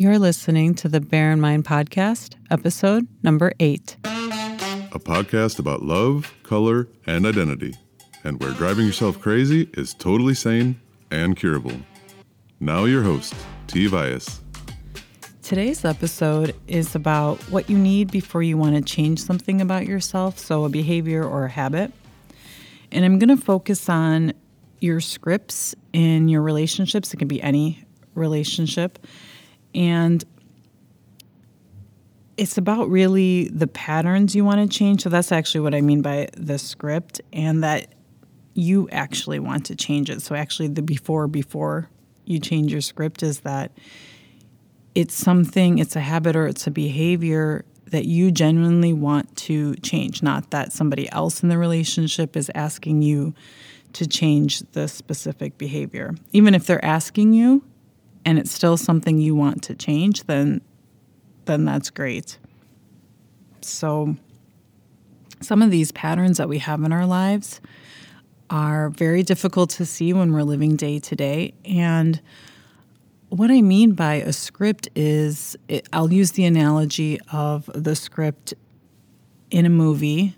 You're listening to the Bear in Mind podcast, episode number eight. A podcast about love, color, and identity, and where driving yourself crazy is totally sane and curable. Now, your host, T. Vias. Today's episode is about what you need before you want to change something about yourself, so a behavior or a habit. And I'm going to focus on your scripts in your relationships. It can be any relationship and it's about really the patterns you want to change. So that's actually what I mean by the script, and that you actually want to change it. So actually, the before before you change your script is that it's something, it's a habit or it's a behavior that you genuinely want to change, not that somebody else in the relationship is asking you to change the specific behavior. Even if they're asking you, and it's still something you want to change, then then that's great. So some of these patterns that we have in our lives are very difficult to see when we're living day to day and what I mean by a script is it, I'll use the analogy of the script in a movie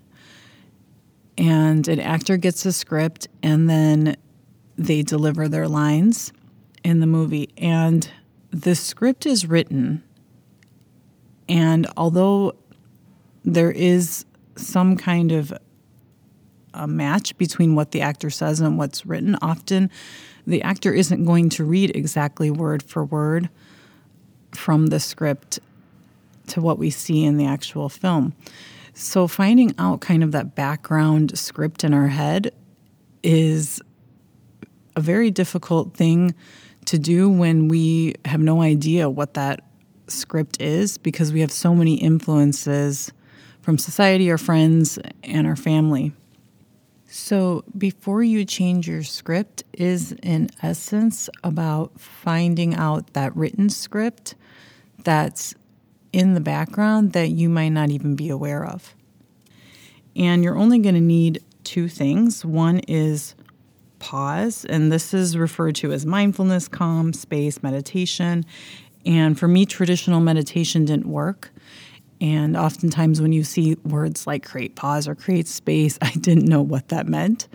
and an actor gets a script and then they deliver their lines in the movie. And the script is written, and although there is some kind of a match between what the actor says and what's written, often the actor isn't going to read exactly word for word from the script to what we see in the actual film. So, finding out kind of that background script in our head is a very difficult thing to do when we have no idea what that script is because we have so many influences from society, our friends, and our family. So, before you change your script, is in essence about finding out that written script that's in the background that you might not even be aware of. And you're only going to need two things. One is pause, and this is referred to as mindfulness, calm, space, meditation. And for me, traditional meditation didn't work. And oftentimes, when you see words like create pause or create space, I didn't know what that meant.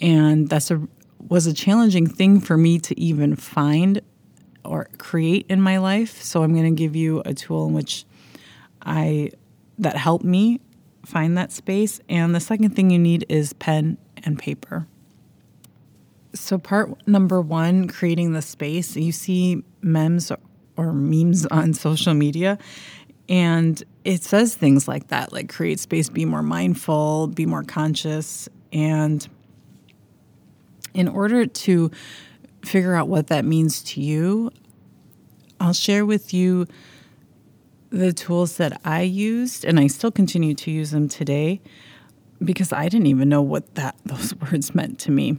And that's a was a challenging thing for me to even find or create in my life. So I'm going to give you a tool in which I that helped me find that space. And the second thing you need is pen and paper. So, part number one, creating the space. You see memes or memes on social media, and it says things like that, like create space, be more mindful, be more conscious. And in order to figure out what that means to you, I'll share with you the tools that I used, and I still continue to use them today because I didn't even know what that those words meant to me.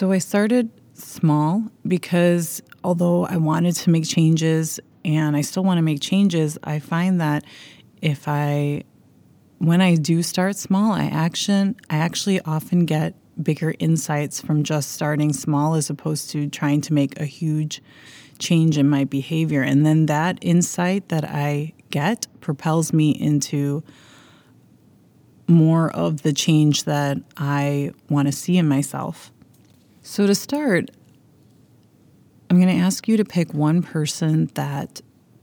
So I started small because although I wanted to make changes and I still want to make changes, I find that if I when I do start small, I action I actually often get bigger insights from just starting small as opposed to trying to make a huge change in my behavior. And then that insight that I get propels me into more of the change that I want to see in myself. So, to start, I'm going to ask you to pick one person that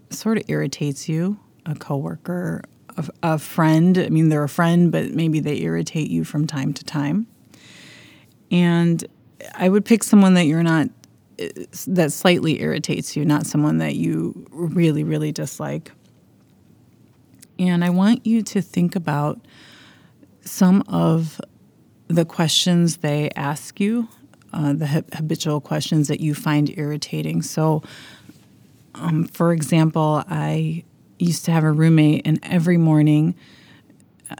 sort of irritates you a coworker, a, a friend. I mean, they're a friend, but maybe they irritate you from time to time. And I would pick someone that you're not, that slightly irritates you, not someone that you really, really dislike. And I want you to think about some of the questions they ask you uh, the habitual questions that you find irritating. So, um, for example, I used to have a roommate, and every morning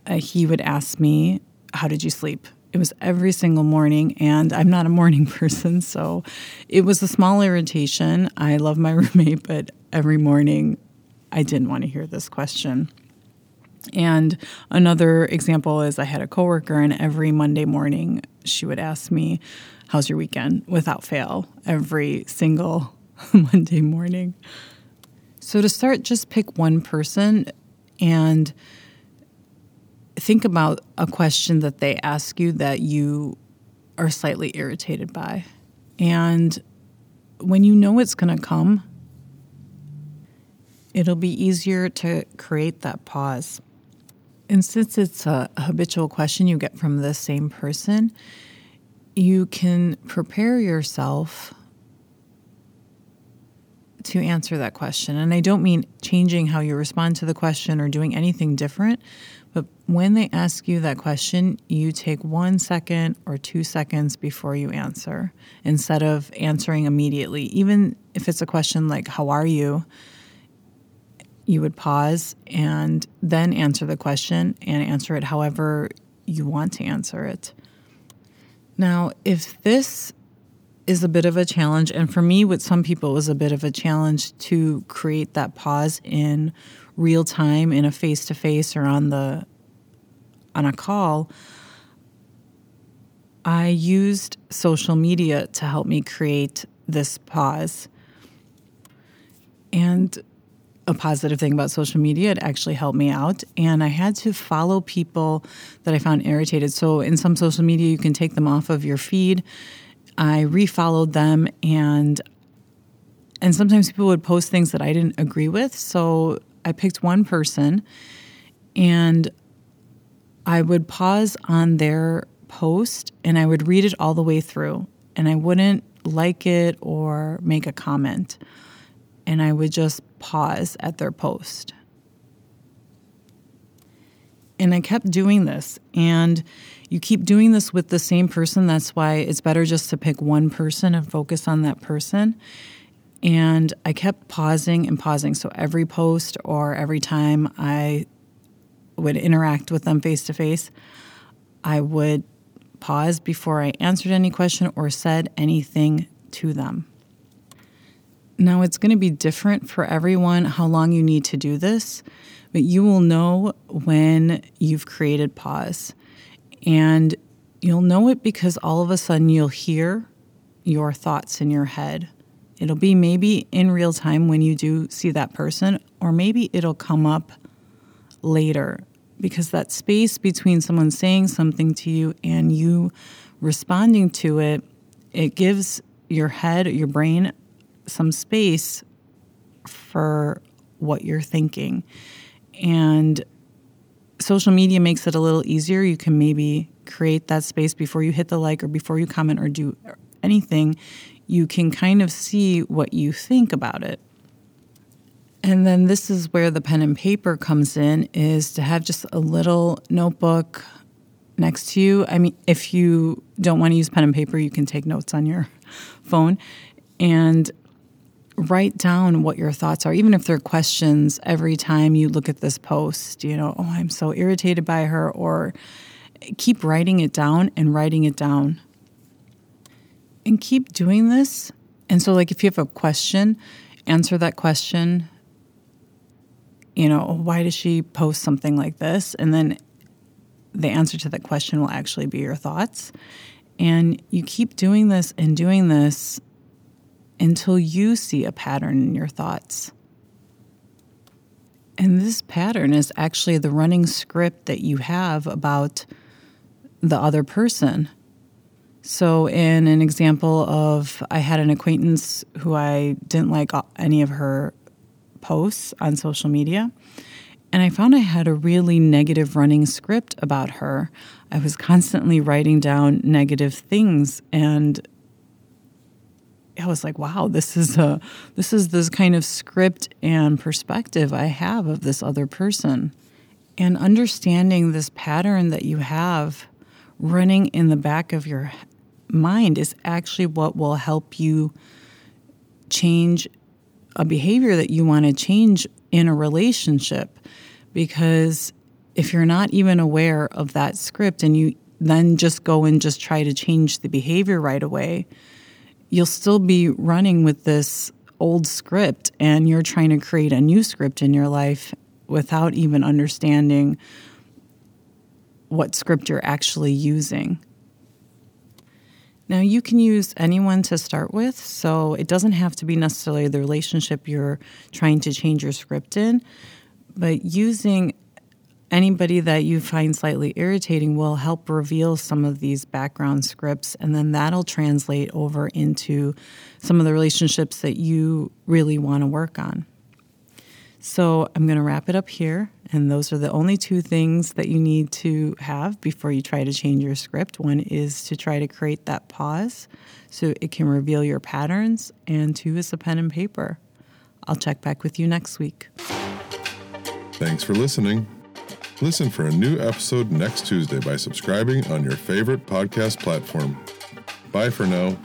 uh, he would ask me, How did you sleep? It was every single morning, and I'm not a morning person, so it was a small irritation. I love my roommate, but every morning I didn't want to hear this question. And another example is I had a coworker, and every Monday morning she would ask me, how's your weekend without fail every single Monday morning. So, to start, just pick one person and think about a question that they ask you that you are slightly irritated by. And when you know it's going to come, it'll be easier to create that pause. And since it's a habitual question you get from the same person, you can prepare yourself to answer that question. And I don't mean changing how you respond to the question or doing anything different, but when they ask you that question, you take one second or two seconds before you answer instead of answering immediately. Even if it's a question like, How are you? you would pause and then answer the question and answer it however you want to answer it. Now, if this is a bit of a challenge, and for me, with some people, it was a bit of a challenge to create that pause in real time in a face to face or on the on a call. I used social media to help me create this pause. And a positive thing about social media. It actually helped me out. And I had to follow people that I found irritated. So in some social media, you can take them off of your feed. I refollowed them and and sometimes people would post things that I didn't agree with. So I picked one person and I would pause on their post and I would read it all the way through and I wouldn't like it or make a comment and I would just pause at their post. And I kept doing this. And you keep doing this with the same person. That's why it's better just to pick one person and focus on that person. And I kept pausing and pausing. So every post or every time I would interact with them face to face, I would pause before I answered any question or said anything to them. Now, it's going to be different for everyone how long you need to do this, but you will know when you've created pause. And you'll know it because all of a sudden you'll hear your thoughts in your head. It'll be maybe in real time when you do see that person, or maybe it'll come up later because that space between someone saying something to you and you responding to it, it gives your head, your brain, some space for what you're thinking. And social media makes it a little easier. You can maybe create that space before you hit the like or before you comment or do anything. You can kind of see what you think about it. And then this is where the pen and paper comes in is to have just a little notebook next to you. I mean, if you don't want to use pen and paper, you can take notes on your phone. And write down what your thoughts are, even if they're questions every time you look at this post, you know, oh, I'm so irritated by her, or keep writing it down and writing it down. And keep doing this. And so, like, if you have a question, answer that question. You know, why does she post something like this? And then the answer to that question will actually be your thoughts. And you keep doing this and doing this until you see a pattern in your thoughts. And this pattern is actually the running script that you have about the other person. So, in an example of, I had an acquaintance who I didn't like any of her posts on social media. And I found I had a really negative running script about her. I was constantly writing down negative things and I was like, wow, this is a this is this kind of script and perspective I have of this other person. And understanding this pattern that you have running in the back of your mind is actually what will help you change a behavior that you want to change in a relationship because if you're not even aware of that script and you then just go and just try to change the behavior right away, you'll still be running with this old script and you're trying to create a new script in your life without even understanding what script you're actually using. Now, you can use anyone to start with, so it doesn't have to be necessarily the relationship you're trying to change your script in, but using anybody that you find slightly irritating will help reveal some of these background scripts, and then that'll translate over into some of the relationships that you really want to work on. So I'm going to wrap it up here. And those are the only two things that you need to have before you try to change your script. One is to try to create that pause so it can reveal your patterns, and two is a pen and paper. I'll check back with you next week. Thanks for listening. Listen for a new episode next Tuesday by subscribing on your favorite podcast platform. Bye for now.